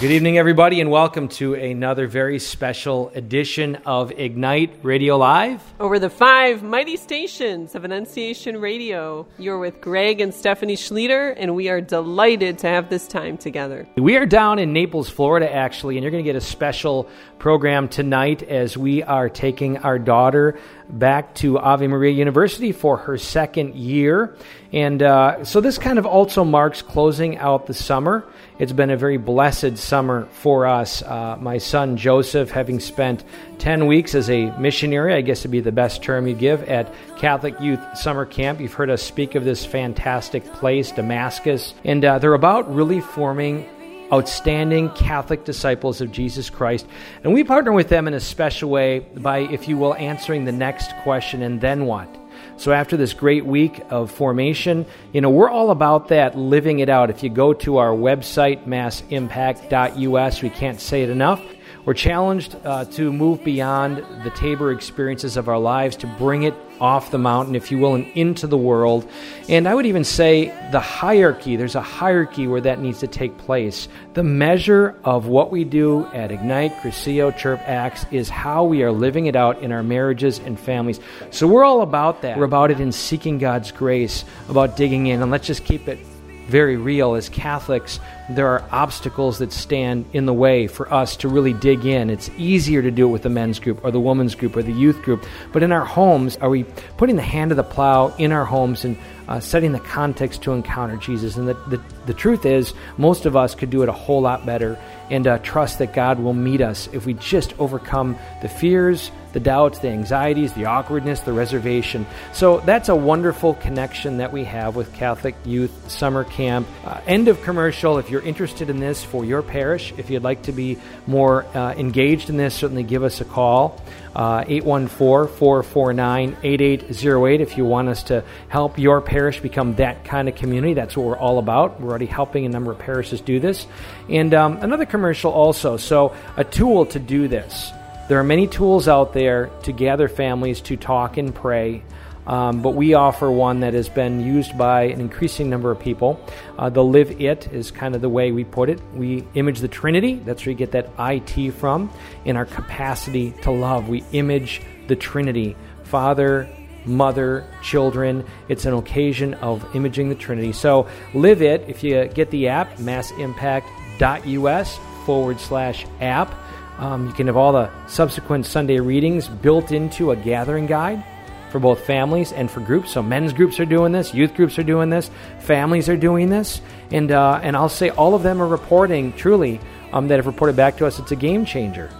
Good evening, everybody, and welcome to another very special edition of Ignite Radio Live. Over the five mighty stations of Annunciation Radio, you're with Greg and Stephanie Schlueter, and we are delighted to have this time together. We are down in Naples, Florida, actually, and you're going to get a special program tonight as we are taking our daughter back to Ave Maria University for her second year. And uh, so this kind of also marks closing out the summer. It's been a very blessed summer for us. Uh, my son Joseph, having spent 10 weeks as a missionary, I guess would be the best term you give, at Catholic Youth Summer Camp. You've heard us speak of this fantastic place, Damascus. And uh, they're about really forming outstanding Catholic disciples of Jesus Christ. And we partner with them in a special way by, if you will, answering the next question and then what? So after this great week of formation, you know, we're all about that, living it out. If you go to our website, massimpact.us, we can't say it enough. We're challenged uh, to move beyond the Tabor experiences of our lives, to bring it off the mountain, if you will, and into the world. And I would even say the hierarchy, there's a hierarchy where that needs to take place. The measure of what we do at Ignite, Cursillo, Chirp Acts is how we are living it out in our marriages and families. So we're all about that. We're about it in seeking God's grace, about digging in, and let's just keep it very real as Catholics there are obstacles that stand in the way for us to really dig in. It's easier to do it with the men's group or the women's group or the youth group. But in our homes, are we putting the hand of the plow in our homes and uh, setting the context to encounter Jesus? And the, the, the, truth is, most of us could do it a whole lot better and uh, trust that God will meet us if we just overcome the fears, the doubts, the anxieties, the awkwardness, the reservation. So that's a wonderful connection that we have with Catholic Youth Summer Camp. Uh, end of commercial. If you're interested in this for your parish, if you'd like to be more uh, engaged in this, certainly give us a call. Uh, 814 449 8808 if you want us to help your parish become that kind of community. That's what we're all about. We're already helping a number of parishes do this. And um, another commercial also. So, a tool to do this. There are many tools out there to gather families to talk and pray. Um, but we offer one that has been used by an increasing number of people. Uh, the Live It is kind of the way we put it. We image the Trinity, that's where you get that IT from, in our capacity to love. We image the Trinity Father, Mother, children. It's an occasion of imaging the Trinity. So, Live It, if you get the app, massimpact.us forward slash app. Um, you can have all the subsequent Sunday readings built into a gathering guide for both families and for groups. So men's groups are doing this, youth groups are doing this, families are doing this, and uh, and I'll say all of them are reporting truly um, that have reported back to us. It's a game changer.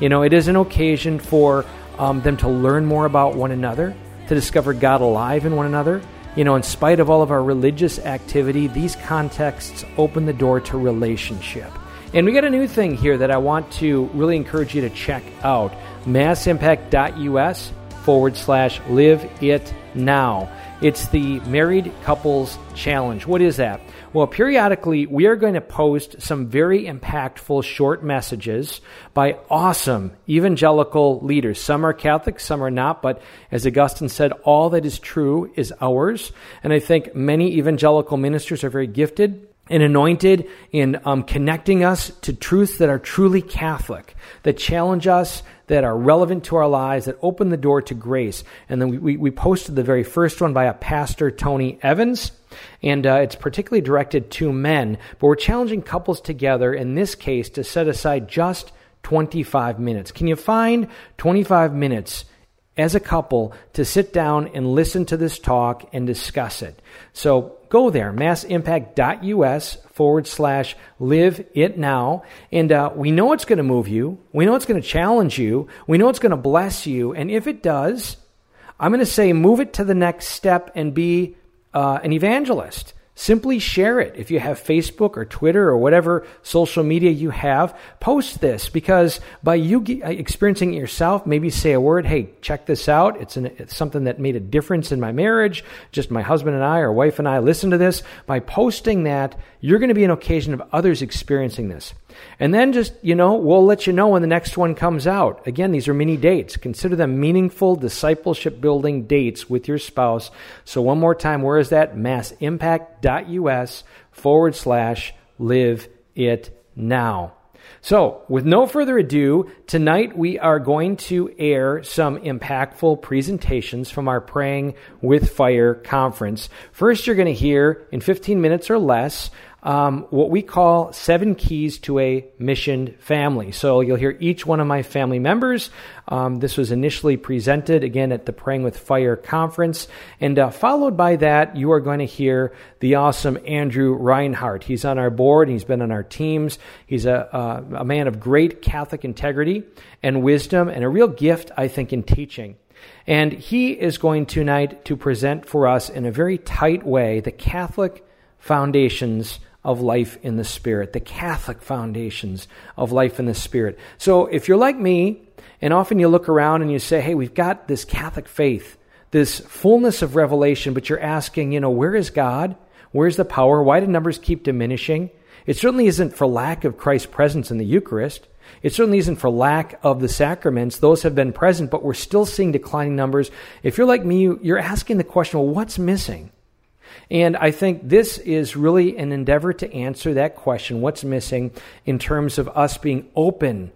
You know, it is an occasion for um, them to learn more about one another, to discover God alive in one another. You know, in spite of all of our religious activity, these contexts open the door to relationship. And we got a new thing here that I want to really encourage you to check out massimpact.us forward slash live it now. It's the Married Couples Challenge. What is that? Well, periodically, we are going to post some very impactful short messages by awesome evangelical leaders. Some are Catholic, some are not, but as Augustine said, all that is true is ours. And I think many evangelical ministers are very gifted and anointed in um, connecting us to truths that are truly Catholic, that challenge us, that are relevant to our lives, that open the door to grace. And then we, we, we posted the very first one by a pastor, Tony Evans. And uh, it's particularly directed to men, but we're challenging couples together, in this case, to set aside just 25 minutes. Can you find 25 minutes as a couple to sit down and listen to this talk and discuss it? So go there, massimpact.us forward slash live it now. And uh, we know it's going to move you. We know it's going to challenge you. We know it's going to bless you. And if it does, I'm going to say move it to the next step and be uh, an evangelist. Simply share it. If you have Facebook or Twitter or whatever social media you have, post this because by you uh, experiencing it yourself, maybe say a word, hey, check this out. It's, an, it's something that made a difference in my marriage. Just my husband and I, or wife and I, listen to this. By posting that, you're going to be an occasion of others experiencing this. And then just, you know, we'll let you know when the next one comes out. Again, these are mini dates. Consider them meaningful discipleship building dates with your spouse. So, one more time, where is that? Massimpact.us forward slash live it now. So, with no further ado, tonight we are going to air some impactful presentations from our Praying with Fire conference. First, you're going to hear in 15 minutes or less um, what we call seven keys to a mission family. So you'll hear each one of my family members. Um, this was initially presented again at the Praying with Fire conference. And uh, followed by that, you are going to hear the awesome Andrew Reinhardt. He's on our board, he's been on our teams. He's a, a, a man of great Catholic integrity and wisdom and a real gift, I think, in teaching. And he is going tonight to present for us in a very tight way the Catholic foundations of life in the Spirit, the Catholic foundations of life in the Spirit. So if you're like me, and often you look around and you say, hey, we've got this Catholic faith, this fullness of revelation, but you're asking, you know, where is God? Where's the power? Why do numbers keep diminishing? It certainly isn't for lack of Christ's presence in the Eucharist. It certainly isn't for lack of the sacraments. Those have been present, but we're still seeing declining numbers. If you're like me, you're asking the question, well, what's missing? And I think this is really an endeavor to answer that question what's missing in terms of us being open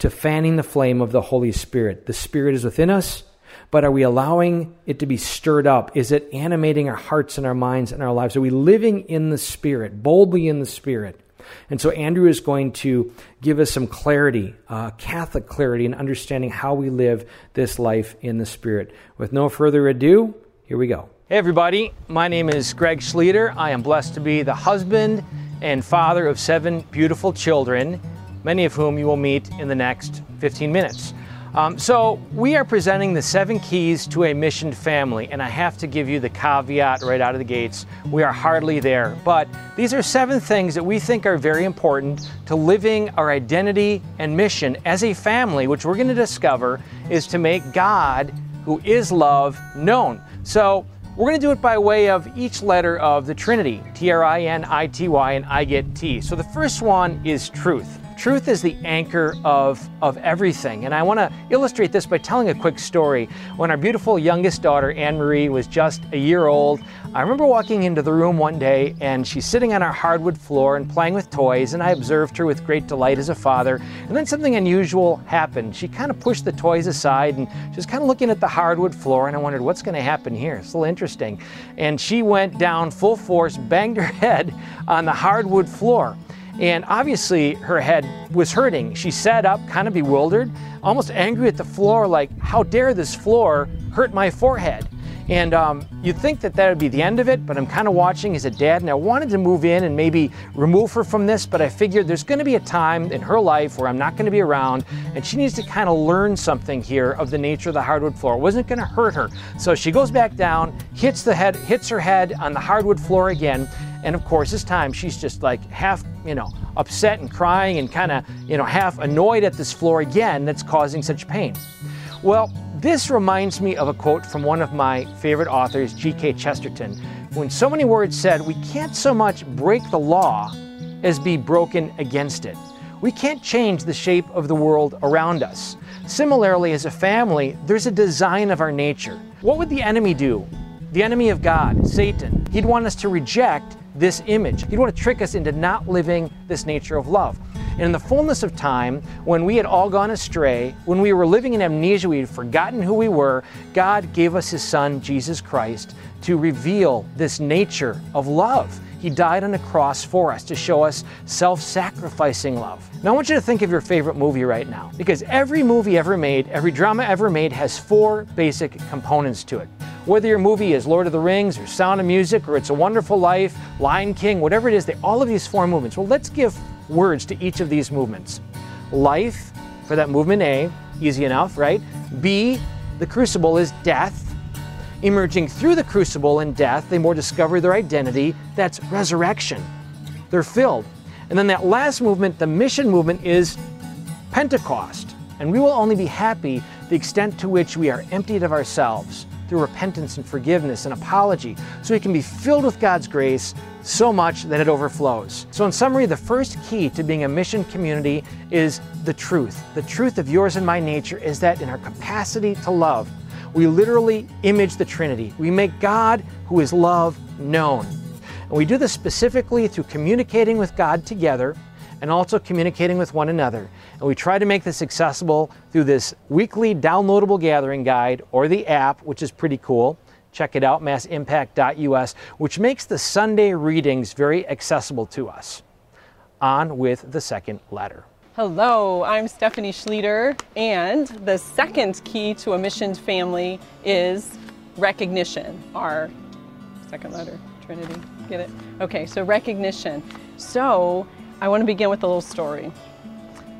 to fanning the flame of the Holy Spirit? The Spirit is within us, but are we allowing it to be stirred up? Is it animating our hearts and our minds and our lives? Are we living in the Spirit, boldly in the Spirit? And so Andrew is going to give us some clarity, uh, Catholic clarity, in understanding how we live this life in the Spirit. With no further ado, here we go. Hey, everybody. My name is Greg Schlueter. I am blessed to be the husband and father of seven beautiful children, many of whom you will meet in the next 15 minutes. Um, so, we are presenting the seven keys to a missioned family, and I have to give you the caveat right out of the gates. We are hardly there, but these are seven things that we think are very important to living our identity and mission as a family, which we're going to discover is to make God, who is love, known. So, we're going to do it by way of each letter of the Trinity T R I N I T Y, and I get T. So the first one is truth. Truth is the anchor of, of everything. And I want to illustrate this by telling a quick story. When our beautiful youngest daughter, Anne Marie, was just a year old, I remember walking into the room one day and she's sitting on our hardwood floor and playing with toys, and I observed her with great delight as a father. And then something unusual happened. She kind of pushed the toys aside and she was kind of looking at the hardwood floor, and I wondered, what's going to happen here? It's a little interesting. And she went down full force, banged her head on the hardwood floor. And obviously, her head was hurting. She sat up, kind of bewildered, almost angry at the floor, like, how dare this floor hurt my forehead? And um, you'd think that that would be the end of it, but I'm kind of watching as a dad, and I wanted to move in and maybe remove her from this, but I figured there's going to be a time in her life where I'm not going to be around, and she needs to kind of learn something here of the nature of the hardwood floor. It wasn't going to hurt her. So she goes back down, hits the head, hits her head on the hardwood floor again, and of course, this time she's just like half, you know, upset and crying and kind of, you know, half annoyed at this floor again that's causing such pain. Well, this reminds me of a quote from one of my favorite authors, G.K. Chesterton, when so many words said, We can't so much break the law as be broken against it. We can't change the shape of the world around us. Similarly, as a family, there's a design of our nature. What would the enemy do? The enemy of God, Satan, he'd want us to reject this image. He'd want to trick us into not living this nature of love. And in the fullness of time, when we had all gone astray, when we were living in amnesia, we had forgotten who we were, God gave us His Son, Jesus Christ, to reveal this nature of love. He died on a cross for us to show us self sacrificing love. Now, I want you to think of your favorite movie right now, because every movie ever made, every drama ever made, has four basic components to it. Whether your movie is Lord of the Rings or Sound of Music or It's a Wonderful Life, Lion King, whatever it is, they all of these four movements. Well, let's give words to each of these movements. Life, for that movement A, easy enough, right? B, the crucible is death. Emerging through the crucible and death, they more discover their identity. That's resurrection. They're filled. And then that last movement, the mission movement, is Pentecost. And we will only be happy the extent to which we are emptied of ourselves through repentance and forgiveness and apology, so we can be filled with God's grace so much that it overflows. So, in summary, the first key to being a mission community is the truth. The truth of yours and my nature is that in our capacity to love, we literally image the Trinity. We make God, who is love, known. And we do this specifically through communicating with God together, and also communicating with one another. And we try to make this accessible through this weekly downloadable gathering guide or the app, which is pretty cool. Check it out, massimpact.us, which makes the Sunday readings very accessible to us. On with the second letter. Hello, I'm Stephanie Schlueter, and the second key to a missioned family is recognition. Our second letter, Trinity. Get it? Okay, so recognition. So I want to begin with a little story.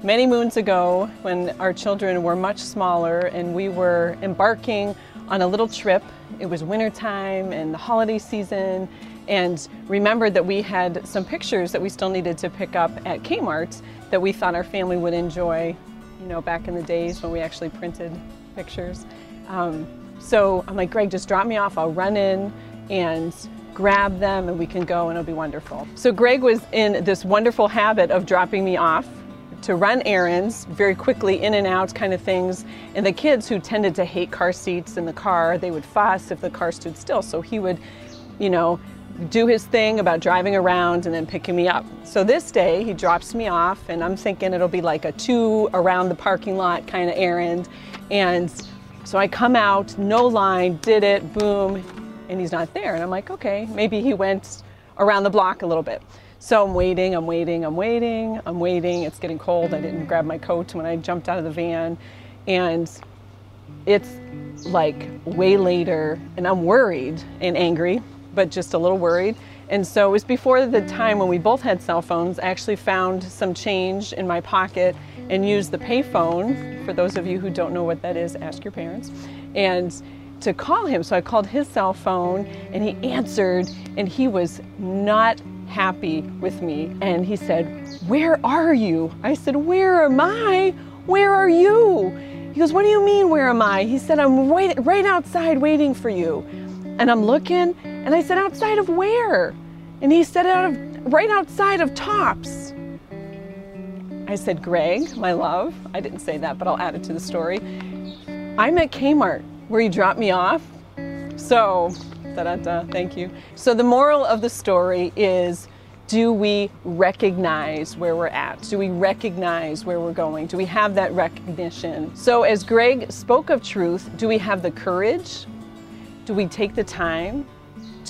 Many moons ago, when our children were much smaller and we were embarking on a little trip, it was wintertime and the holiday season, and remembered that we had some pictures that we still needed to pick up at Kmart that we thought our family would enjoy, you know, back in the days when we actually printed pictures. Um, so I'm like, Greg, just drop me off. I'll run in and grab them and we can go and it'll be wonderful. So Greg was in this wonderful habit of dropping me off to run errands very quickly in and out kind of things and the kids who tended to hate car seats in the car they would fuss if the car stood still so he would you know do his thing about driving around and then picking me up. So this day he drops me off and I'm thinking it'll be like a two around the parking lot kind of errand. And so I come out, no line, did it, boom, and he's not there. And I'm like, okay, maybe he went around the block a little bit. So I'm waiting, I'm waiting, I'm waiting, I'm waiting. It's getting cold. I didn't grab my coat when I jumped out of the van. And it's like way later, and I'm worried and angry but just a little worried. And so it was before the time when we both had cell phones. I actually found some change in my pocket and used the payphone. For those of you who don't know what that is, ask your parents. And to call him. So I called his cell phone and he answered and he was not happy with me. And he said, Where are you? I said, Where am I? Where are you? He goes, What do you mean, where am I? He said, I'm wait- right outside waiting for you. And I'm looking and I said, outside of where? And he said, out of right outside of Tops. I said, Greg, my love. I didn't say that, but I'll add it to the story. I'm at Kmart where you dropped me off. So, da da da, thank you. So, the moral of the story is do we recognize where we're at? Do we recognize where we're going? Do we have that recognition? So, as Greg spoke of truth, do we have the courage? Do we take the time?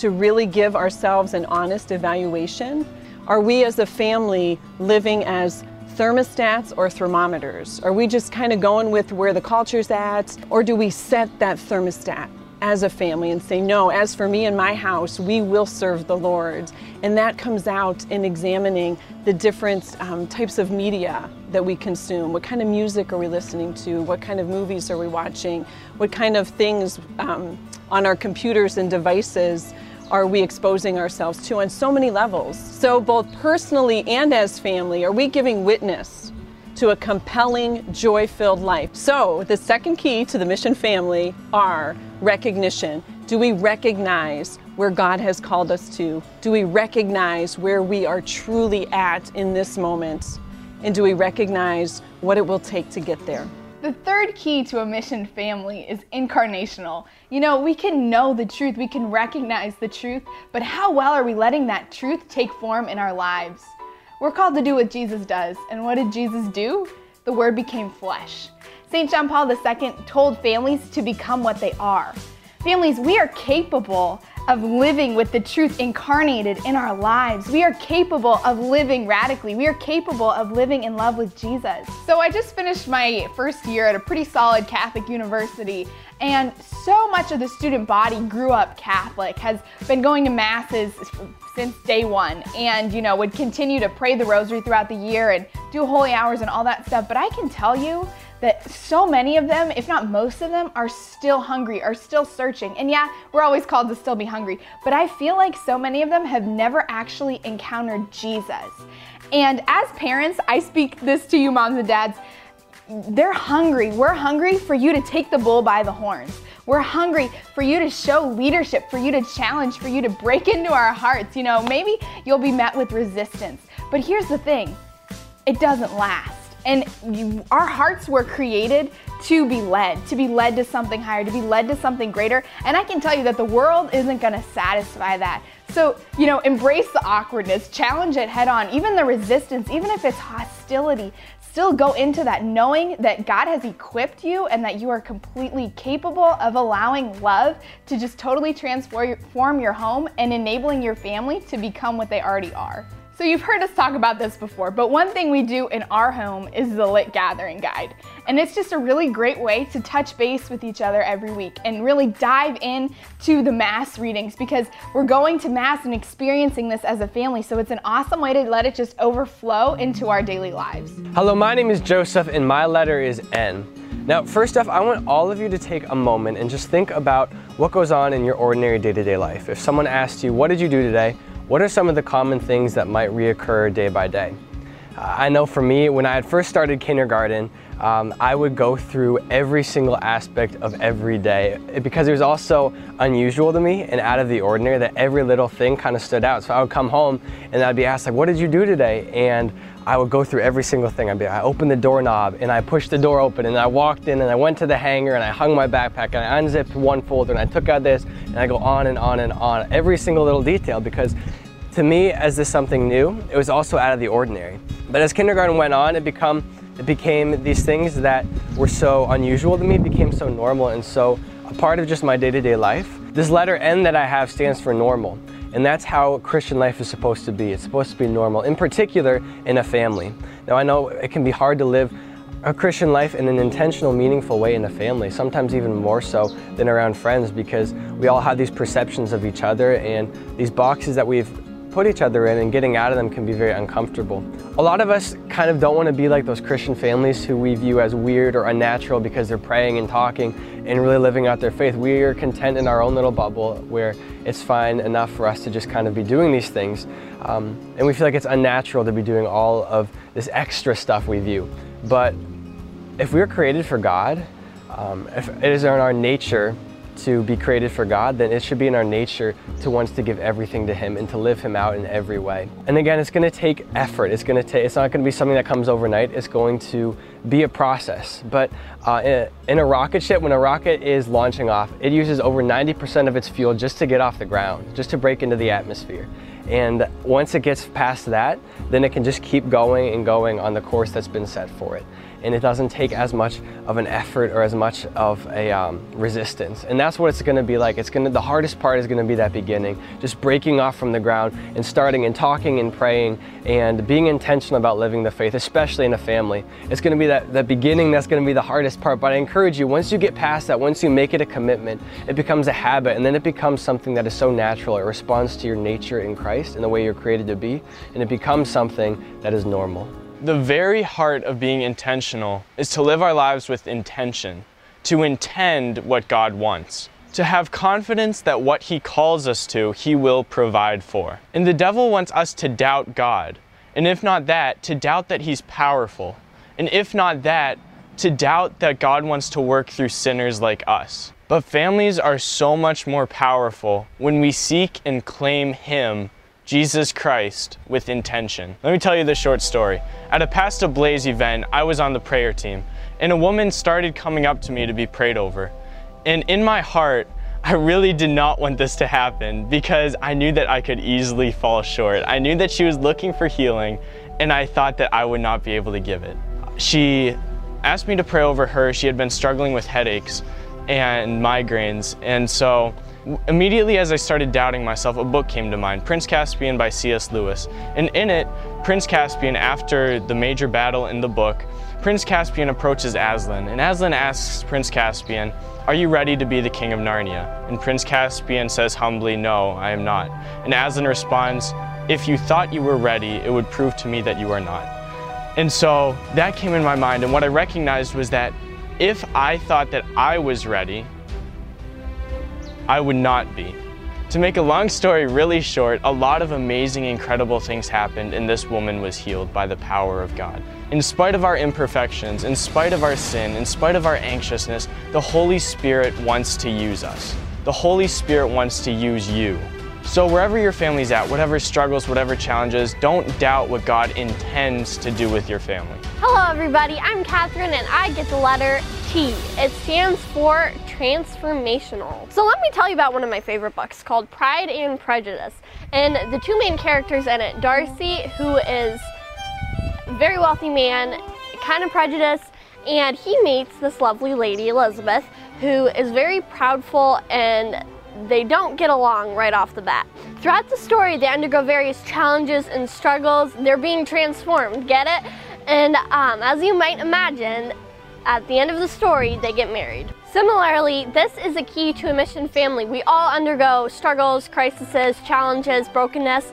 To really give ourselves an honest evaluation? Are we as a family living as thermostats or thermometers? Are we just kind of going with where the culture's at? Or do we set that thermostat as a family and say, no, as for me and my house, we will serve the Lord? And that comes out in examining the different um, types of media that we consume. What kind of music are we listening to? What kind of movies are we watching? What kind of things um, on our computers and devices are we exposing ourselves to on so many levels? So, both personally and as family, are we giving witness to a compelling, joy filled life? So, the second key to the mission family are recognition. Do we recognize where God has called us to? Do we recognize where we are truly at in this moment? And do we recognize what it will take to get there? The third key to a mission family is incarnational. You know, we can know the truth, we can recognize the truth, but how well are we letting that truth take form in our lives? We're called to do what Jesus does, and what did Jesus do? The Word became flesh. St. John Paul II told families to become what they are. Families, we are capable of living with the truth incarnated in our lives. We are capable of living radically. We are capable of living in love with Jesus. So I just finished my first year at a pretty solid Catholic university and so much of the student body grew up Catholic, has been going to masses since day one, and you know, would continue to pray the rosary throughout the year and do holy hours and all that stuff. But I can tell you that so many of them, if not most of them, are still hungry, are still searching. And yeah, we're always called to still be hungry, but I feel like so many of them have never actually encountered Jesus. And as parents, I speak this to you, moms and dads. They're hungry. We're hungry for you to take the bull by the horns. We're hungry for you to show leadership, for you to challenge, for you to break into our hearts. You know, maybe you'll be met with resistance. But here's the thing it doesn't last. And you, our hearts were created to be led, to be led to something higher, to be led to something greater. And I can tell you that the world isn't going to satisfy that. So, you know, embrace the awkwardness, challenge it head on, even the resistance, even if it's hostility. Still go into that knowing that God has equipped you and that you are completely capable of allowing love to just totally transform your home and enabling your family to become what they already are. So you've heard us talk about this before, but one thing we do in our home is the Lit Gathering Guide. And it's just a really great way to touch base with each other every week and really dive in to the Mass readings because we're going to Mass and experiencing this as a family. So it's an awesome way to let it just overflow into our daily lives. Hello, my name is Joseph and my letter is N. Now, first off, I want all of you to take a moment and just think about what goes on in your ordinary day to day life. If someone asked you, What did you do today? What are some of the common things that might reoccur day by day? Uh, I know for me, when I had first started kindergarten, um, I would go through every single aspect of every day because it was also unusual to me and out of the ordinary that every little thing kind of stood out. So I would come home and I'd be asked like, what did you do today? And I would go through every single thing. I'd be, I opened the doorknob and I pushed the door open and I walked in and I went to the hanger and I hung my backpack and I unzipped one folder and I took out this and I go on and on and on, every single little detail because to me, as this something new, it was also out of the ordinary. But as kindergarten went on, it become it became these things that were so unusual to me became so normal and so a part of just my day-to-day life. This letter N that I have stands for normal. And that's how Christian life is supposed to be. It's supposed to be normal, in particular in a family. Now I know it can be hard to live a Christian life in an intentional, meaningful way in a family, sometimes even more so than around friends because we all have these perceptions of each other and these boxes that we've put each other in and getting out of them can be very uncomfortable. A lot of us kind of don't want to be like those Christian families who we view as weird or unnatural because they're praying and talking and really living out their faith. We are content in our own little bubble where it's fine enough for us to just kind of be doing these things. Um, and we feel like it's unnatural to be doing all of this extra stuff we view. But if we're created for God, um, if it is in our nature to be created for God, then it should be in our nature to want to give everything to Him and to live Him out in every way. And again, it's going to take effort. It's going to take. It's not going to be something that comes overnight. It's going to be a process. But uh, in a rocket ship, when a rocket is launching off, it uses over 90% of its fuel just to get off the ground, just to break into the atmosphere. And once it gets past that, then it can just keep going and going on the course that's been set for it and it doesn't take as much of an effort or as much of a um, resistance. And that's what it's to be like. It's to the hardest part is to be that beginning, just breaking off from the ground and starting and talking and praying and being intentional about living the faith, especially in a family. It's to be that the beginning that's to be the hardest part. But I encourage you, once you get past that, once you make it a commitment, it becomes a habit, and then it becomes something that is so natural. It responds to your nature in Christ and the way you're created to be, and it becomes something that is normal. The very heart of being intentional is to live our lives with intention, to intend what God wants, to have confidence that what He calls us to, He will provide for. And the devil wants us to doubt God, and if not that, to doubt that He's powerful, and if not that, to doubt that God wants to work through sinners like us. But families are so much more powerful when we seek and claim Him Jesus Christ with intention. Let me tell you this short story. At a Past Ablaze event, I was on the prayer team, and a woman started coming up to me to be prayed over. And in my heart, I really did not want this to happen because I knew that I could easily fall short. I knew that she was looking for healing, and I thought that I would not be able to give it. She asked me to pray over her. She had been struggling with headaches and migraines, and so Immediately as I started doubting myself, a book came to mind, Prince Caspian by C.S. Lewis. And in it, Prince Caspian, after the major battle in the book, Prince Caspian approaches Aslan, and Aslan asks Prince Caspian, Are you ready to be the king of Narnia? And Prince Caspian says humbly, No, I am not. And Aslan responds, If you thought you were ready, it would prove to me that you are not. And so that came in my mind, and what I recognized was that if I thought that I was ready, I would not be. To make a long story really short, a lot of amazing, incredible things happened, and this woman was healed by the power of God. In spite of our imperfections, in spite of our sin, in spite of our anxiousness, the Holy Spirit wants to use us. The Holy Spirit wants to use you. So, wherever your family's at, whatever struggles, whatever challenges, don't doubt what God intends to do with your family. Hello, everybody. I'm Catherine, and I get the letter T. It stands for transformational. So let me tell you about one of my favorite books called Pride and Prejudice. And the two main characters in it, Darcy, who is a very wealthy man, kind of prejudiced, and he meets this lovely lady, Elizabeth, who is very proudful and they don't get along right off the bat. Throughout the story, they undergo various challenges and struggles. They're being transformed, get it? And um, as you might imagine, at the end of the story, they get married. Similarly, this is a key to a mission family. We all undergo struggles, crises, challenges, brokenness,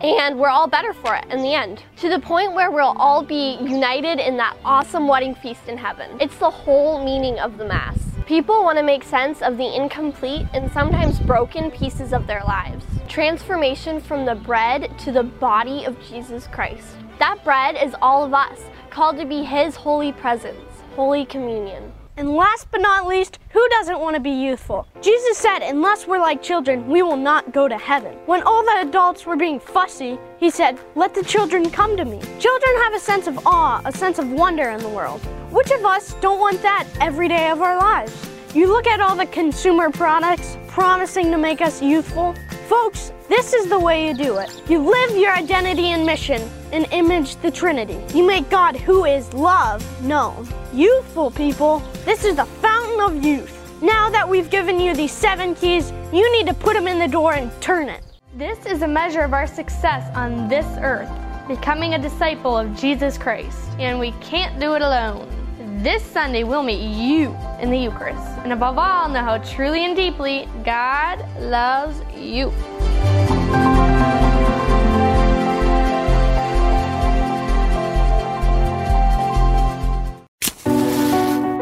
and we're all better for it in the end. To the point where we'll all be united in that awesome wedding feast in heaven. It's the whole meaning of the Mass. People want to make sense of the incomplete and sometimes broken pieces of their lives. Transformation from the bread to the body of Jesus Christ. That bread is all of us, called to be His holy presence, Holy Communion. And last but not least, who doesn't want to be youthful? Jesus said, unless we're like children, we will not go to heaven. When all the adults were being fussy, he said, let the children come to me. Children have a sense of awe, a sense of wonder in the world. Which of us don't want that every day of our lives? You look at all the consumer products promising to make us youthful. Folks, this is the way you do it. You live your identity and mission and image the Trinity. You make God, who is love, known. Youthful people, this is the fountain of youth. Now that we've given you these seven keys, you need to put them in the door and turn it. This is a measure of our success on this earth, becoming a disciple of Jesus Christ. And we can't do it alone. This Sunday, we'll meet you in the Eucharist. And above all, know how truly and deeply God loves you.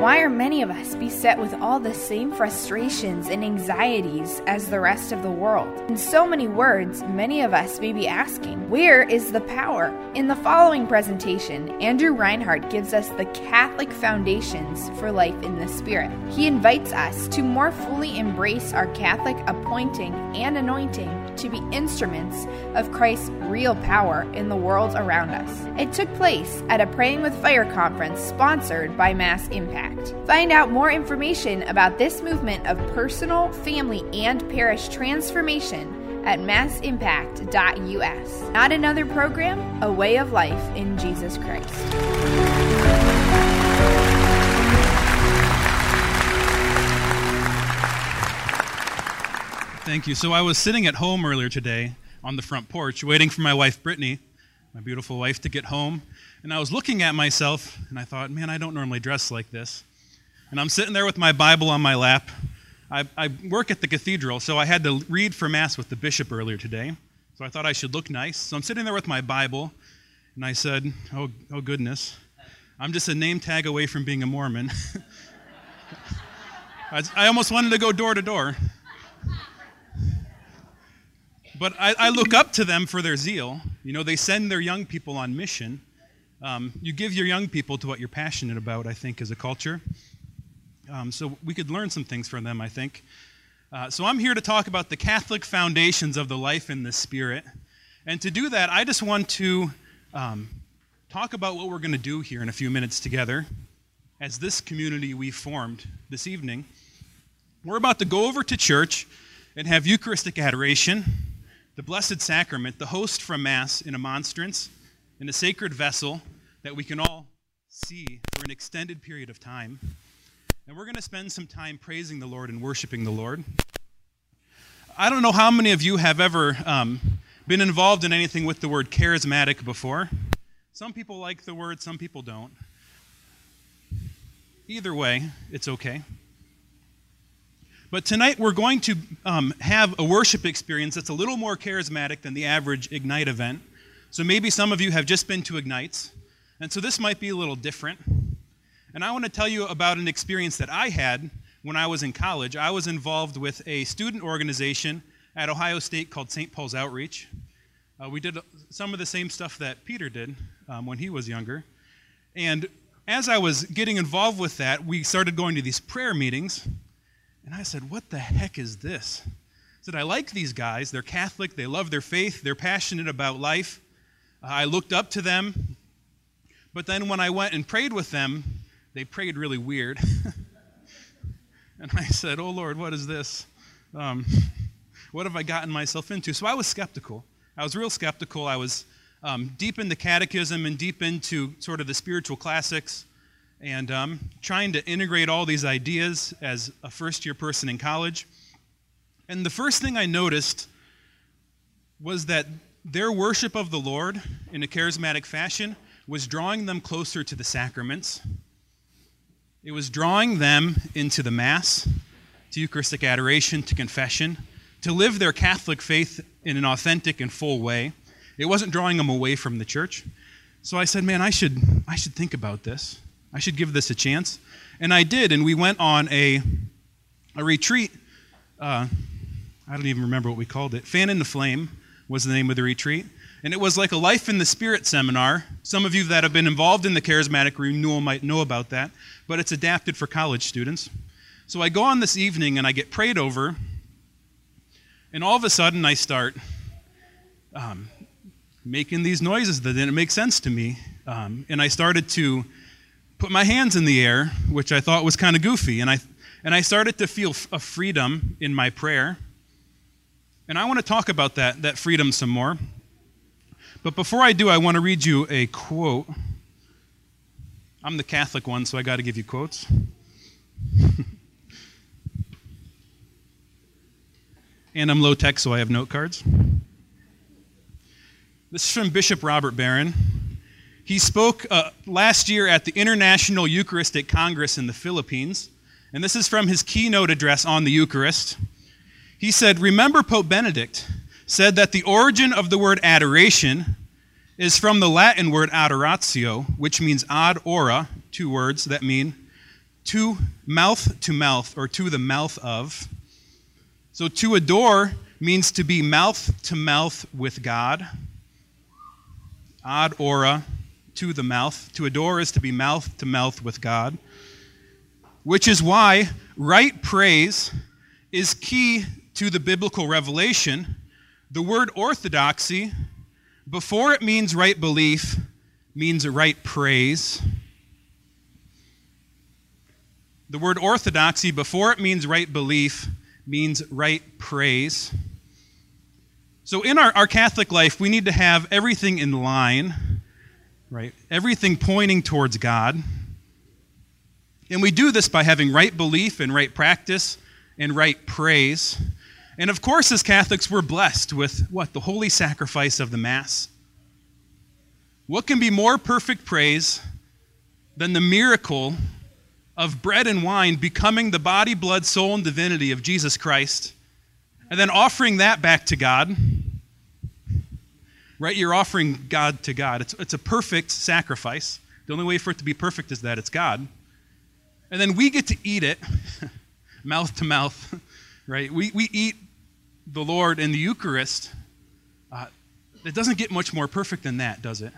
Why are many of us beset with all the same frustrations and anxieties as the rest of the world? In so many words, many of us may be asking, where is the power? In the following presentation, Andrew Reinhardt gives us the Catholic foundations for life in the Spirit. He invites us to more fully embrace our Catholic appointing and anointing to be instruments of Christ's real power in the world around us. It took place at a Praying with Fire conference sponsored by Mass Impact. Find out more information about this movement of personal, family, and parish transformation at massimpact.us. Not another program, a way of life in Jesus Christ. Thank you. So I was sitting at home earlier today on the front porch waiting for my wife Brittany, my beautiful wife, to get home. And I was looking at myself and I thought, man, I don't normally dress like this. And I'm sitting there with my Bible on my lap. I, I work at the cathedral, so I had to read for Mass with the bishop earlier today. So I thought I should look nice. So I'm sitting there with my Bible and I said, oh, oh goodness, I'm just a name tag away from being a Mormon. I, I almost wanted to go door to door. But I, I, look up to them for their zeal. You know, they send their young people on mission. Um, you give your young people to what you're passionate about, I think, as a culture. Um, so we could learn some things from them, I think. Uh, so I'm here to talk about the Catholic foundations of the life in the Spirit. And to do that, I just want to um, talk about what we're going to do here in a few minutes together as this community we formed this evening. We're about to go over to church and have Eucharistic adoration the Blessed Sacrament, the host from Mass in a monstrance, in a sacred vessel that we can all see for an extended period of time. And we're going to spend some time praising the Lord and worshiping the Lord. I don't know how many of you have ever um, been involved in anything with the word charismatic before. Some people like the word, some people don't. Either way, it's okay. But tonight we're going to um, have a worship experience that's a little more charismatic than the average Ignite event. So maybe some of you have just been to Ignites, and so this might be a little different. And I want to tell you about an experience that I had when I was in college. I was involved with a student organization at Ohio State called St. Paul's Outreach. Uh, we did some of the same stuff that Peter did um, when he was younger. And as I was getting involved with that, we started going to these prayer meetings and I said, What the heck is this? I said, I like these guys. They're Catholic. They love their faith. They're passionate about life. Uh, I looked up to them. But then when I went and prayed with them, they prayed really weird. and I said, Oh Lord, what is this? Um, what have I gotten myself into? So I was skeptical. I was real skeptical. I was um, deep into catechism and deep into sort of the spiritual classics and um, trying to integrate all these ideas as a first year person in college. And the first thing I noticed was that their worship of the Lord in a charismatic fashion was drawing them closer to the sacraments. It was drawing them into the Mass, to Eucharistic adoration, to confession, to live their Catholic faith in an authentic and full way. It wasn't drawing them away from the church. So I said, man, I should, I should think about this. I should give this a chance. And I did, and we went on a, a retreat. Uh, I don't even remember what we called it. Fan in the Flame was the name of the retreat. And it was like a Life in the Spirit seminar. Some of you that have been involved in the charismatic renewal might know about that, but it's adapted for college students. So I go on this evening and I get prayed over, and all of a sudden I start um, making these noises that didn't make sense to me. Um, and I started to put my hands in the air, which I thought was kind of goofy. And I, and I started to feel a freedom in my prayer. And I want to talk about that, that freedom some more. But before I do, I want to read you a quote. I'm the Catholic one, so I got to give you quotes. and I'm low tech, so I have note cards. This is from Bishop Robert Barron. He spoke uh, last year at the International Eucharistic Congress in the Philippines, and this is from his keynote address on the Eucharist. He said, Remember, Pope Benedict said that the origin of the word adoration is from the Latin word adoratio, which means ad ora, two words that mean to mouth to mouth, or to the mouth of. So to adore means to be mouth to mouth with God. Ad ora, to the mouth. To adore is to be mouth to mouth with God. Which is why right praise is key to the biblical revelation. The word orthodoxy, before it means right belief, means right praise. The word orthodoxy, before it means right belief, means right praise. So, in our, our Catholic life, we need to have everything in line, right? Everything pointing towards God. And we do this by having right belief and right practice and right praise. And of course, as Catholics, we're blessed with what? The holy sacrifice of the Mass. What can be more perfect praise than the miracle of bread and wine becoming the body, blood, soul, and divinity of Jesus Christ, and then offering that back to God? Right? You're offering God to God. It's, it's a perfect sacrifice. The only way for it to be perfect is that it's God. And then we get to eat it, mouth to mouth, right? We, we eat the Lord in the Eucharist. Uh, it doesn't get much more perfect than that, does it?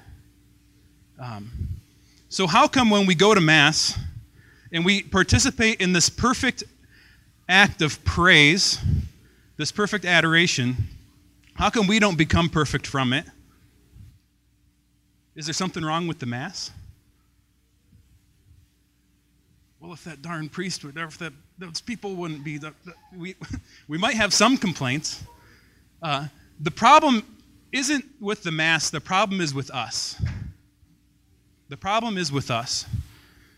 Um, so, how come when we go to Mass and we participate in this perfect act of praise, this perfect adoration, how come we don't become perfect from it? Is there something wrong with the Mass? Well, if that darn priest would, if that, those people wouldn't be, the, the, we, we might have some complaints. Uh, the problem isn't with the Mass, the problem is with us. The problem is with us.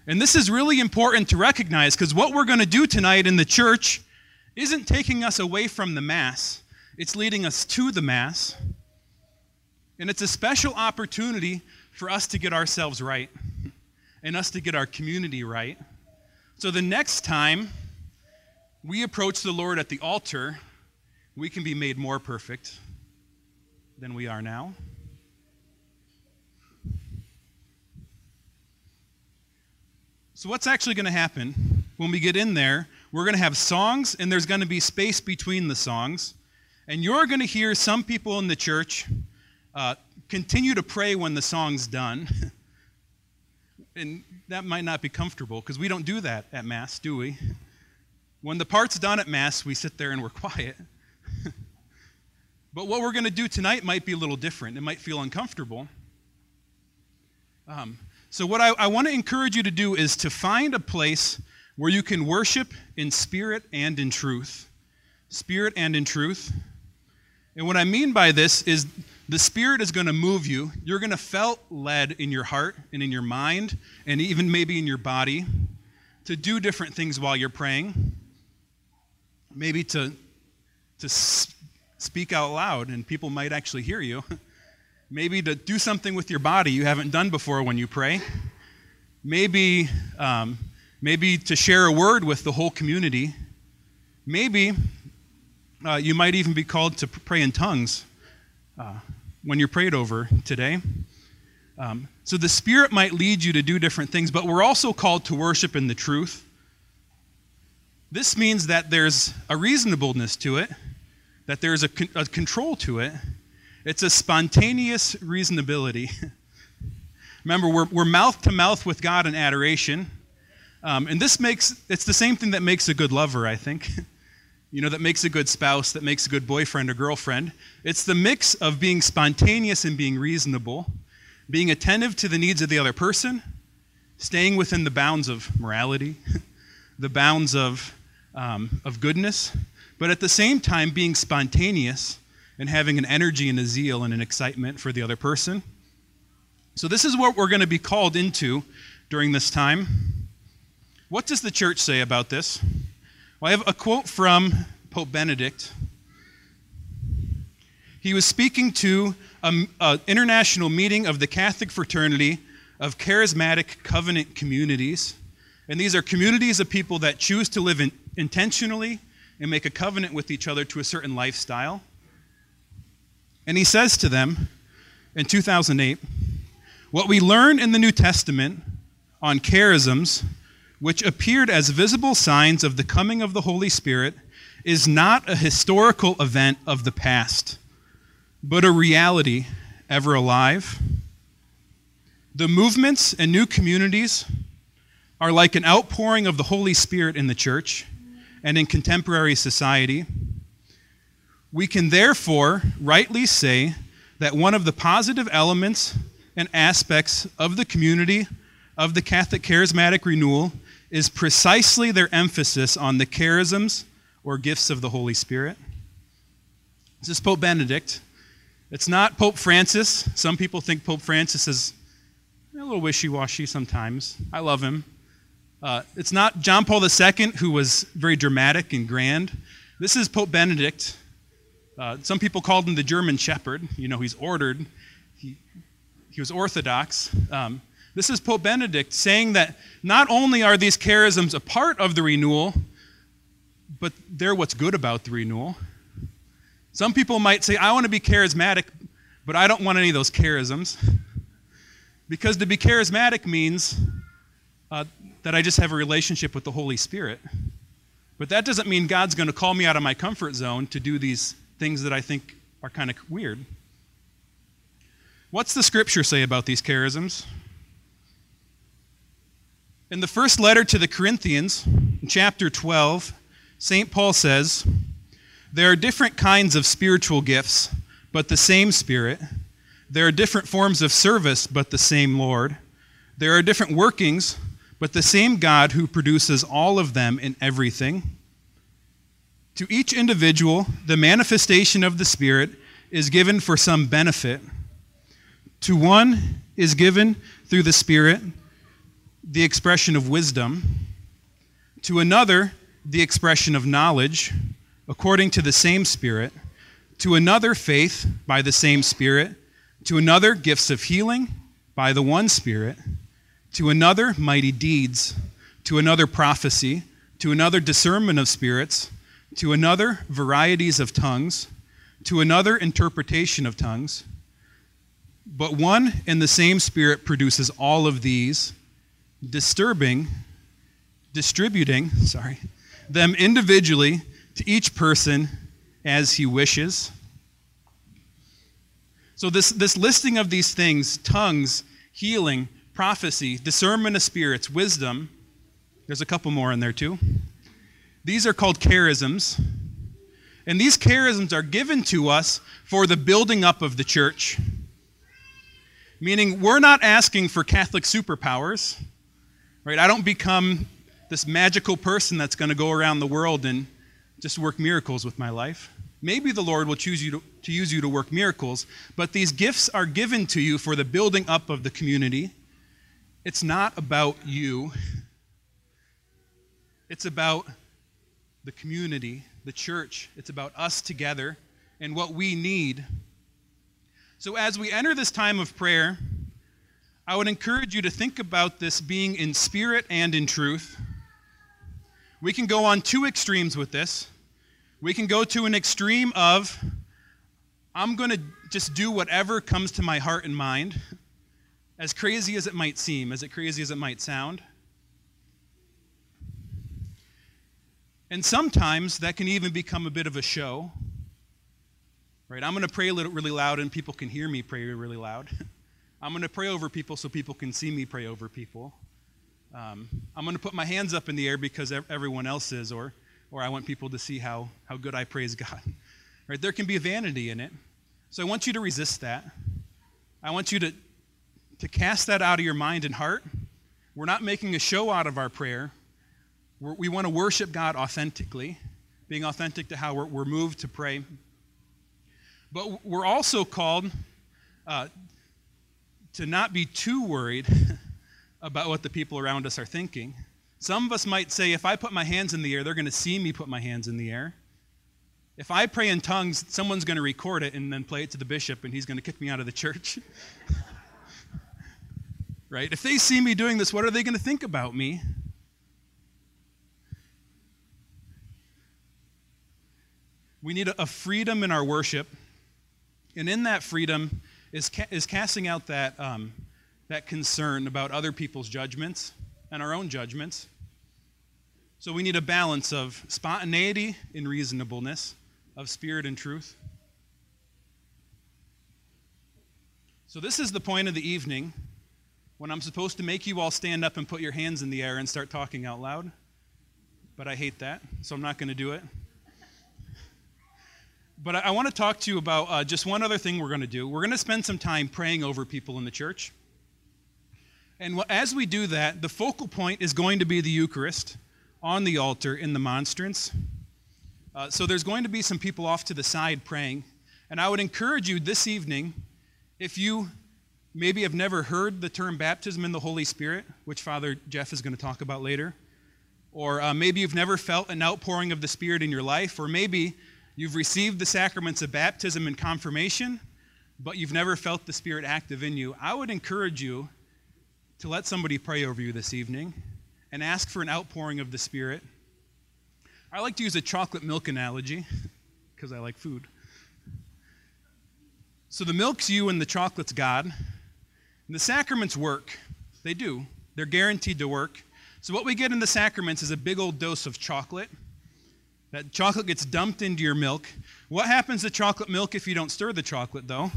And this is really important to recognize because what we're going to do tonight in the church isn't taking us away from the Mass, it's leading us to the Mass. And it's a special opportunity for us to get ourselves right and us to get our community right. So the next time we approach the Lord at the altar, we can be made more perfect than we are now. So, what's actually going to happen when we get in there? We're going to have songs, and there's going to be space between the songs. And you're going to hear some people in the church uh, continue to pray when the song's done. and that might not be comfortable because we don't do that at Mass, do we? When the part's done at Mass, we sit there and we're quiet. but what we're going to do tonight might be a little different. It might feel uncomfortable. Um, so, what I, I want to encourage you to do is to find a place where you can worship in spirit and in truth. Spirit and in truth. And what I mean by this is the Spirit is going to move you. You're going to felt led in your heart and in your mind and even maybe in your body to do different things while you're praying. Maybe to, to speak out loud and people might actually hear you. Maybe to do something with your body you haven't done before when you pray. Maybe, um, maybe to share a word with the whole community. Maybe uh, you might even be called to pray in tongues uh, when you're prayed over today. Um, so the Spirit might lead you to do different things, but we're also called to worship in the truth. This means that there's a reasonableness to it, that there's a, con- a control to it. It's a spontaneous reasonability. Remember, we're, we're mouth to mouth with God in adoration. Um, and this makes, it's the same thing that makes a good lover, I think. you know, that makes a good spouse, that makes a good boyfriend or girlfriend. It's the mix of being spontaneous and being reasonable, being attentive to the needs of the other person, staying within the bounds of morality, the bounds of, um, of goodness, but at the same time being spontaneous and having an energy and a zeal and an excitement for the other person. So, this is what we're going to be called into during this time. What does the church say about this? Well, I have a quote from Pope Benedict. He was speaking to an international meeting of the Catholic Fraternity of Charismatic Covenant Communities. And these are communities of people that choose to live in, intentionally and make a covenant with each other to a certain lifestyle. And he says to them in 2008 what we learn in the New Testament on charisms which appeared as visible signs of the coming of the Holy Spirit, is not a historical event of the past, but a reality ever alive. The movements and new communities are like an outpouring of the Holy Spirit in the church and in contemporary society. We can therefore rightly say that one of the positive elements and aspects of the community of the Catholic Charismatic Renewal is precisely their emphasis on the charisms or gifts of the Holy Spirit. This is Pope Benedict. It's not Pope Francis. Some people think Pope Francis is a little wishy washy sometimes. I love him. Uh, it's not John Paul II, who was very dramatic and grand. This is Pope Benedict. Uh, some people called him the German shepherd. You know, he's ordered, he, he was orthodox. Um, this is Pope Benedict saying that not only are these charisms a part of the renewal, but they're what's good about the renewal. Some people might say, I want to be charismatic, but I don't want any of those charisms. Because to be charismatic means uh, that I just have a relationship with the Holy Spirit. But that doesn't mean God's going to call me out of my comfort zone to do these things that I think are kind of weird. What's the scripture say about these charisms? In the first letter to the Corinthians, in chapter 12, St. Paul says, There are different kinds of spiritual gifts, but the same Spirit. There are different forms of service, but the same Lord. There are different workings, but the same God who produces all of them in everything. To each individual, the manifestation of the Spirit is given for some benefit. To one is given through the Spirit the expression of wisdom, to another, the expression of knowledge, according to the same Spirit, to another, faith by the same Spirit, to another, gifts of healing by the one Spirit, to another, mighty deeds, to another, prophecy, to another, discernment of spirits, to another, varieties of tongues, to another, interpretation of tongues. But one and the same Spirit produces all of these disturbing, distributing, sorry, them individually to each person as he wishes. So, this, this listing of these things tongues, healing, prophecy, discernment of spirits, wisdom there's a couple more in there too. These are called charisms. And these charisms are given to us for the building up of the church Meaning, we're not asking for Catholic superpowers, right? I don't become this magical person that's going to go around the world and just work miracles with my life. Maybe the Lord will choose you to, to use you to work miracles, but these gifts are given to you for the building up of the community. It's not about you, it's about the community, the church. It's about us together and what we need. So, as we enter this time of prayer, I would encourage you to think about this being in spirit and in truth. We can go on two extremes with this. We can go to an extreme of, I'm going to just do whatever comes to my heart and mind, as crazy as it might seem, as crazy as it might sound. And sometimes that can even become a bit of a show. Right? I'm going to pray really loud and people can hear me pray really loud. I'm going to pray over people so people can see me pray over people. Um, I'm going to put my hands up in the air because everyone else is, or, or I want people to see how, how good I praise God. Right? There can be vanity in it. So I want you to resist that. I want you to, to cast that out of your mind and heart. We're not making a show out of our prayer. We're, we want to worship God authentically, being authentic to how we're, we're moved to pray. But we're also called uh, to not be too worried about what the people around us are thinking. Some of us might say, if I put my hands in the air, they're going to see me put my hands in the air. If I pray in tongues, someone's going to record it and then play it to the bishop, and he's going to kick me out of the church. right? If they see me doing this, what are they going to think about me? We need a, freedom in our worship. And in that freedom is, ca- is casting out that, um, that concern about other people's judgments and our own judgments. So we need a balance of spontaneity and reasonableness, of spirit and truth. So, this is the point of the evening when I'm supposed to make you all stand up and put your hands in the air and start talking out loud. But I hate that, so I'm not going to do it. But I, I want to talk to you about uh, just one other thing we're going to do. We're going to spend some time praying over people in the church. And as we do that, the focal point is going to be the Eucharist on the altar in the monstrance. Uh, so there's going to be some people off to the side praying. And I would encourage you this evening, if you maybe have never heard the term baptism in the Holy Spirit, which Father Jeff is going to talk about later, or uh, maybe you've never felt an outpouring of the Spirit in your life, or maybe You've received the sacraments of baptism and confirmation, but you've never felt the Spirit active in you. I would encourage you to let somebody pray over you this evening and ask for an outpouring of the Spirit. I like to use a chocolate milk analogy because I like food. So the milk's you and the chocolate's God. And the sacraments work. They do. They're guaranteed to work. So what we get in the sacraments is a big old dose of chocolate that chocolate gets dumped into your milk. What happens to chocolate milk if you don't stir the chocolate, though?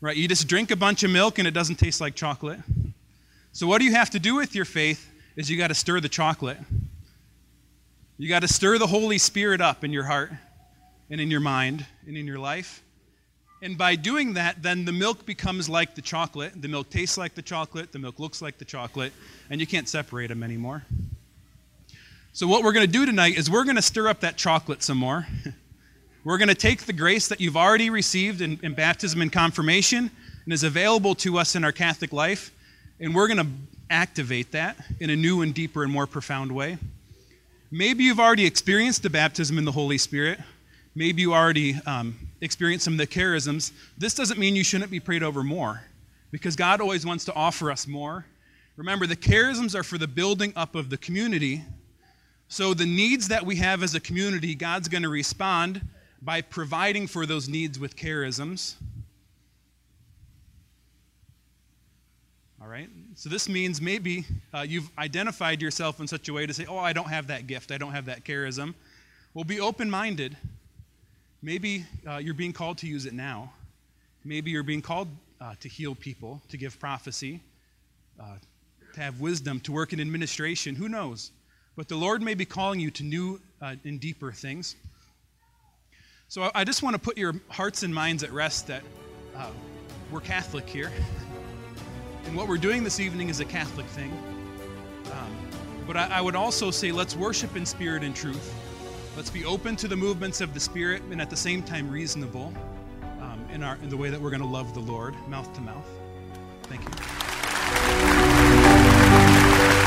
Right? You just drink a bunch of milk and it doesn't taste like chocolate. So, what do you have to do with your faith is you got to stir the chocolate. You got to stir the Holy Spirit up in your heart and in your mind and in your life. And by doing that, then the milk becomes like the chocolate. The milk tastes like the chocolate. The milk looks like the chocolate. And you can't separate them anymore. So, what we're going to do tonight is we're going to stir up that chocolate some more. we're going to take the grace that you've already received in, in, baptism and confirmation and is available to us in our Catholic life, and we're going to activate that in a new and deeper and more profound way. Maybe you've already experienced the baptism in the Holy Spirit. Maybe you already um, experienced some of the charisms. This doesn't mean you shouldn't be prayed over more, because God always wants to offer us more. Remember, the charisms are for the building up of the community so, the needs that we have as a community, God's going to respond by providing for those needs with charisms. All right? So, this means maybe uh, you've identified yourself in such a way to say, Oh, I don't have that gift, I don't have that charism. Well, be open minded. Maybe uh, you're being called to use it now. Maybe you're being called uh, to heal people, to give prophecy, uh, to have wisdom, to work in administration. Who knows? But the Lord may be calling you to new uh, and deeper things. So I just want to put your hearts and minds at rest that uh, we're Catholic here. And what we're doing this evening is a Catholic thing. Um, but I, I would also say let's worship in spirit and truth. Let's be open to the movements of the Spirit and at the same time reasonable um, in, our, in the way that we're going to love the Lord, mouth to mouth. Thank you.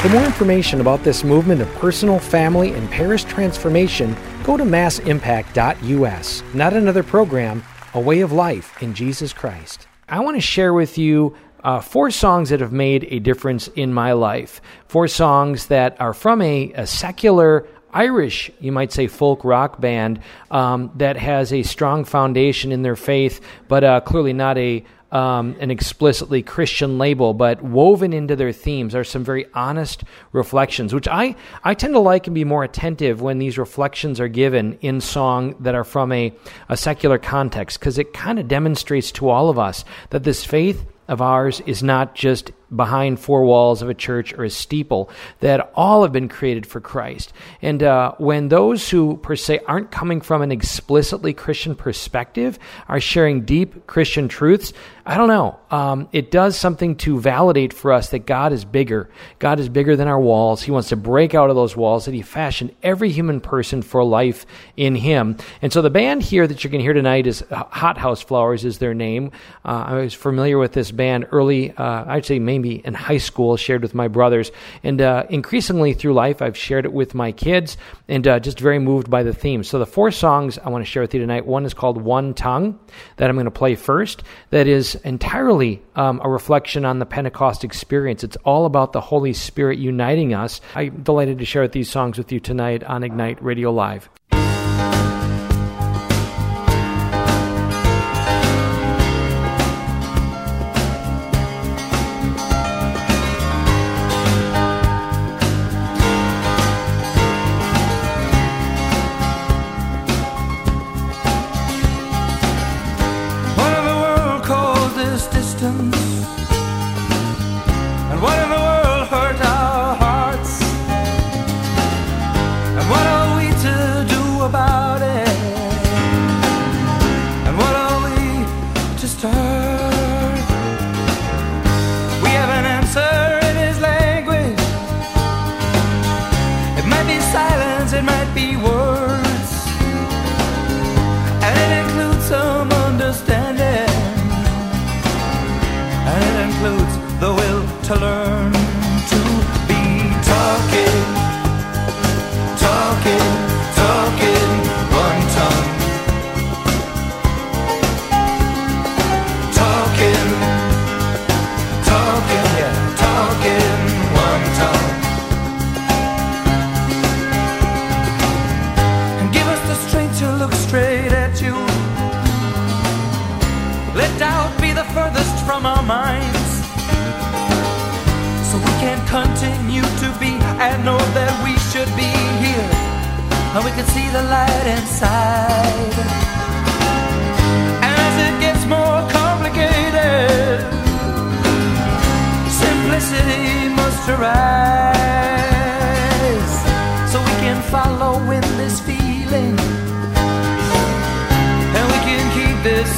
For more information about this movement of personal, family, and parish transformation, go to massimpact.us. Not another program, a way of life in Jesus Christ. I want to share with you uh, four songs that have made a difference in my life. Four songs that are from a, a secular Irish, you might say, folk rock band um, that has a strong foundation in their faith, but uh, clearly not a um, an explicitly Christian label, but woven into their themes are some very honest reflections, which I, I tend to like and be more attentive when these reflections are given in song that are from a, a secular context, because it kind of demonstrates to all of us that this faith of ours is not just behind four walls of a church or a steeple, that all have been created for Christ. And uh, when those who, per se, aren't coming from an explicitly Christian perspective are sharing deep Christian truths, I don't know. Um, it does something to validate for us that God is bigger. God is bigger than our walls. He wants to break out of those walls, that He fashioned every human person for life in Him. And so the band here that you're going to hear tonight is Hothouse Flowers, is their name. Uh, I was familiar with this band early, uh, I'd say maybe maybe in high school, shared with my brothers. And uh, increasingly through life, I've shared it with my kids and uh, just very moved by the theme. So the four songs I want to share with you tonight one is called One Tongue, that I'm going to play first, that is entirely um, a reflection on the Pentecost experience. It's all about the Holy Spirit uniting us. I'm delighted to share these songs with you tonight on Ignite Radio Live.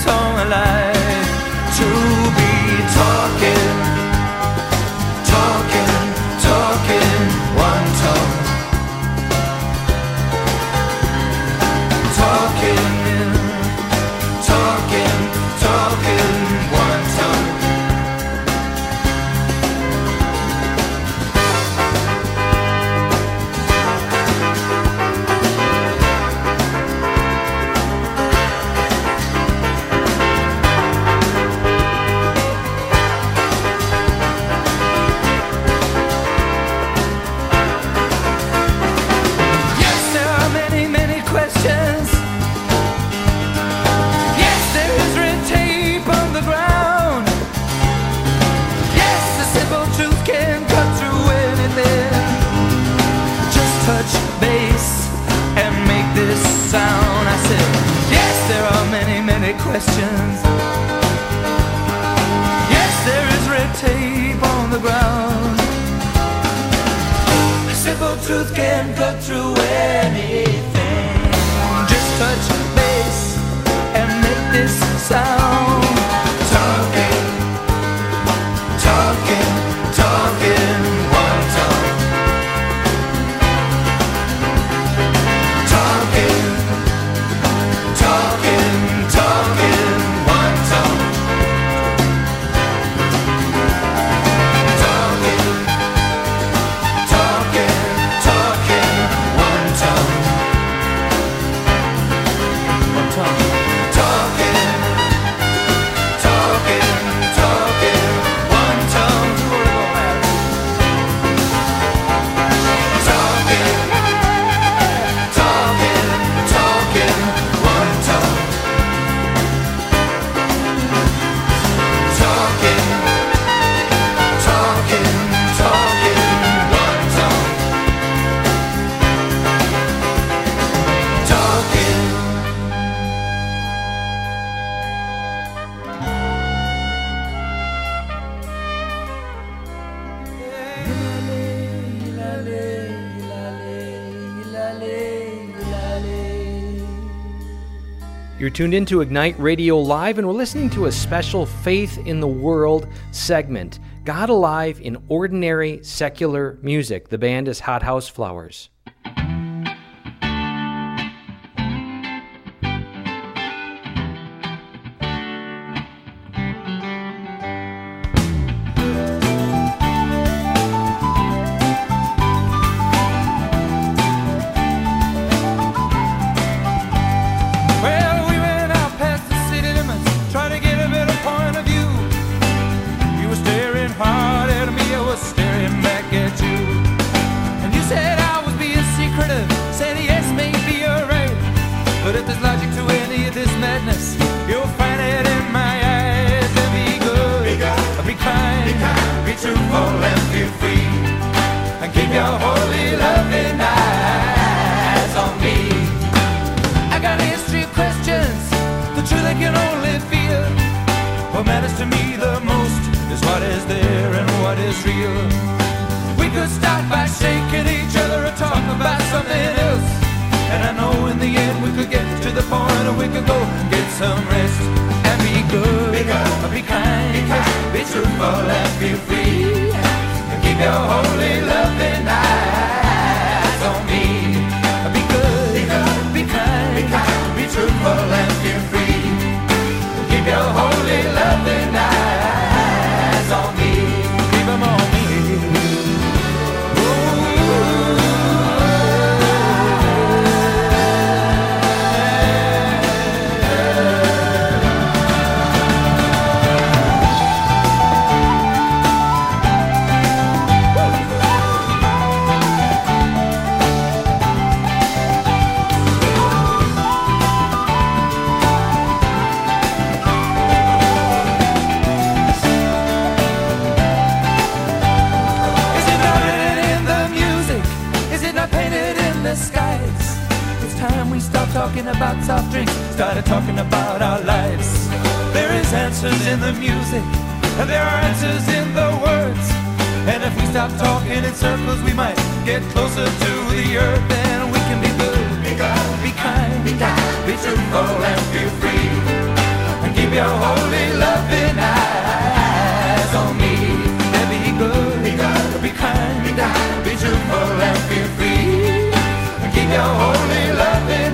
This sound. Tuned into Ignite Radio Live, and we're listening to a special Faith in the World segment God Alive in Ordinary Secular Music. The band is Hothouse Flowers. The most is what is there and what is real. We could start by shaking each other or talk about something else. And I know in the end we could get to the point where we could go get some rest and be good, be, good, be kind, be, kind, be truthful and be free. And keep your holy loving eyes on me. Be good, be, good, be kind, be, kind, be truthful and be free. Your holy loving eyes talking about soft drinks, started talking about our lives. There is answers in the music, and there are answers in the words. And if we stop talking in circles, we might get closer to the earth, and we can be good, be good, be kind, be kind, be truthful and be free, and keep your holy loving eyes on me. And be good, be good, be kind, be kind, be truthful and be free, and keep your holy loving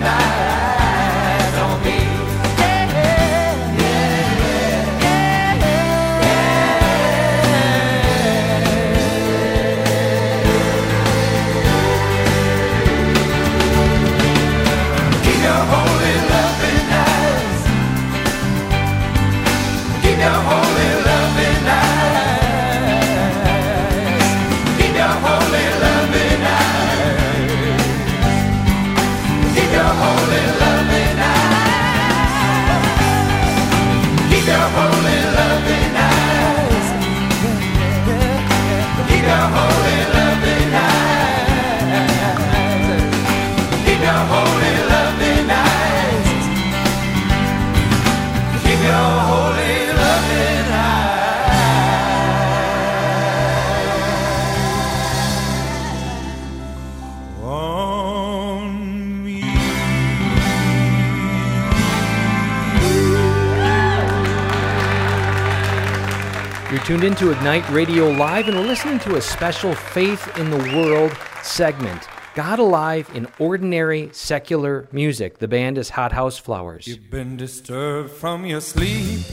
Ignite Radio Live, and we're listening to a special Faith in the World segment God Alive in Ordinary Secular Music. The band is Hothouse Flowers. You've been disturbed from your sleep.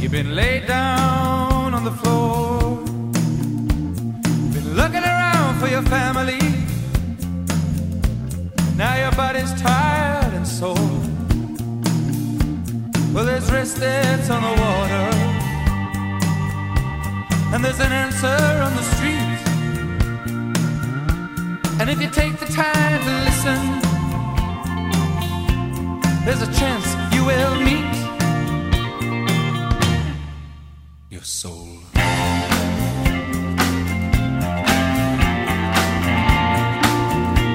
You've been laid down on the floor. Been looking around for your family. Now your body's tired and sore. Well, there's that's on the water. And there's an answer on the street. And if you take the time to listen, there's a chance you will meet your soul.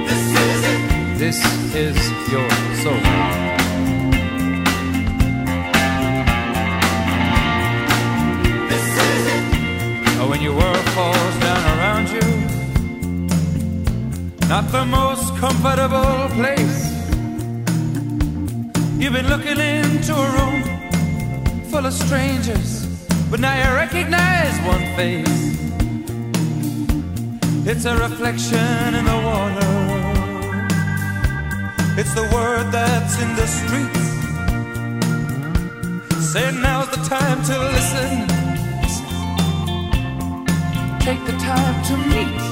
This is it. This is your soul. Not the most comfortable place. You've been looking into a room full of strangers, but now you recognize one face. It's a reflection in the water. It's the word that's in the streets. Say now's the time to listen. Take the time to meet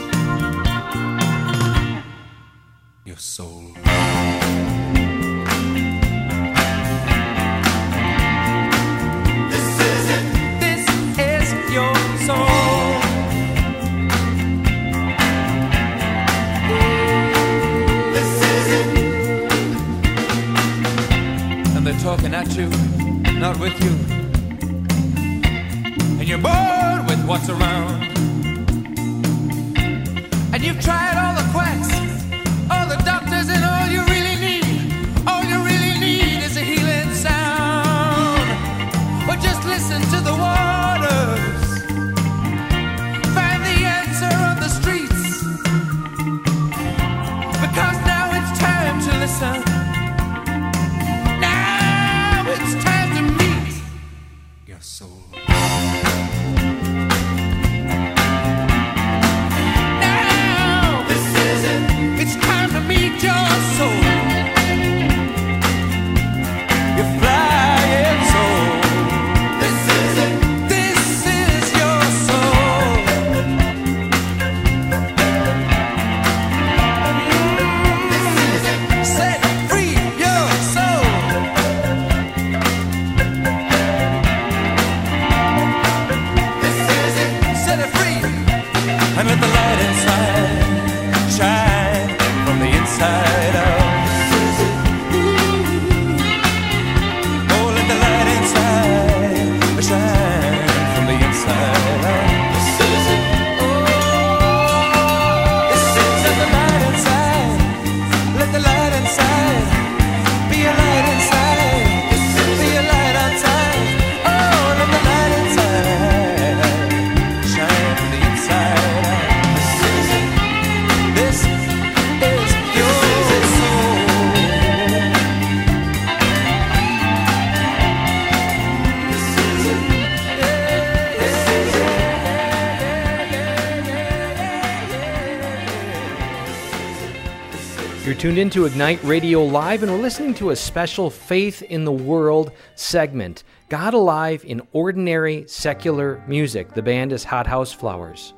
Tuned into Ignite Radio Live, and we're listening to a special Faith in the World segment God Alive in Ordinary Secular Music. The band is Hothouse Flowers.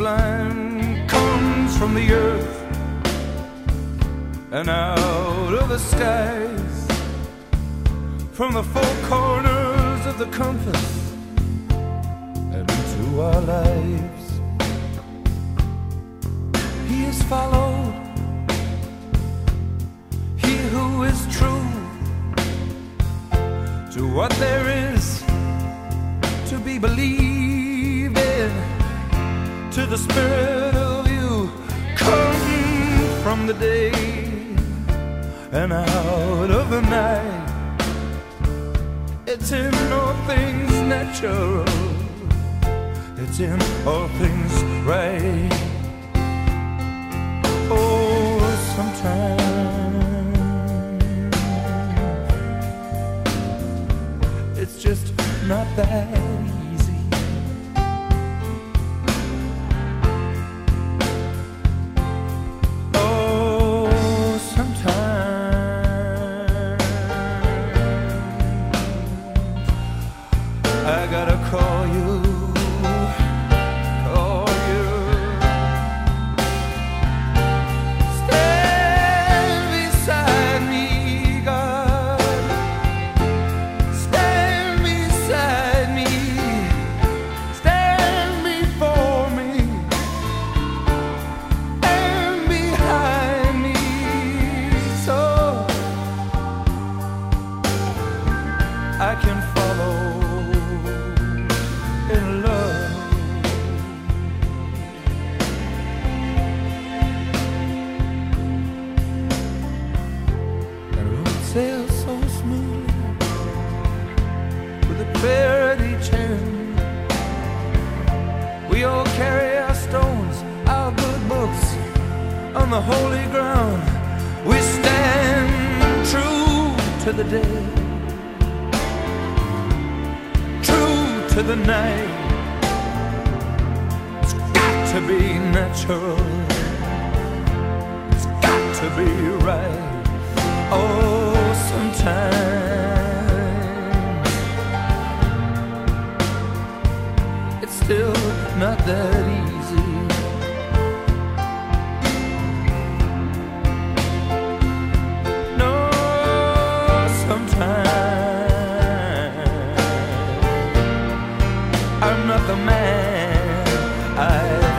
Sublime, comes from the earth and out of the skies, from the four corners of the compass and into our lives. He is followed. He who is true to what there is to be believed to the spirit of you, come from the day and out of the night. It's in all things natural, it's in all things right. Oh, sometimes it's just not that sail so smooth, with a prayer at each hand. We all carry our stones, our good books on the holy ground. We stand true to the day, true to the night. It's got to be natural, it's got to be right. Oh time. It's still not that easy. No, sometimes I'm not the man I.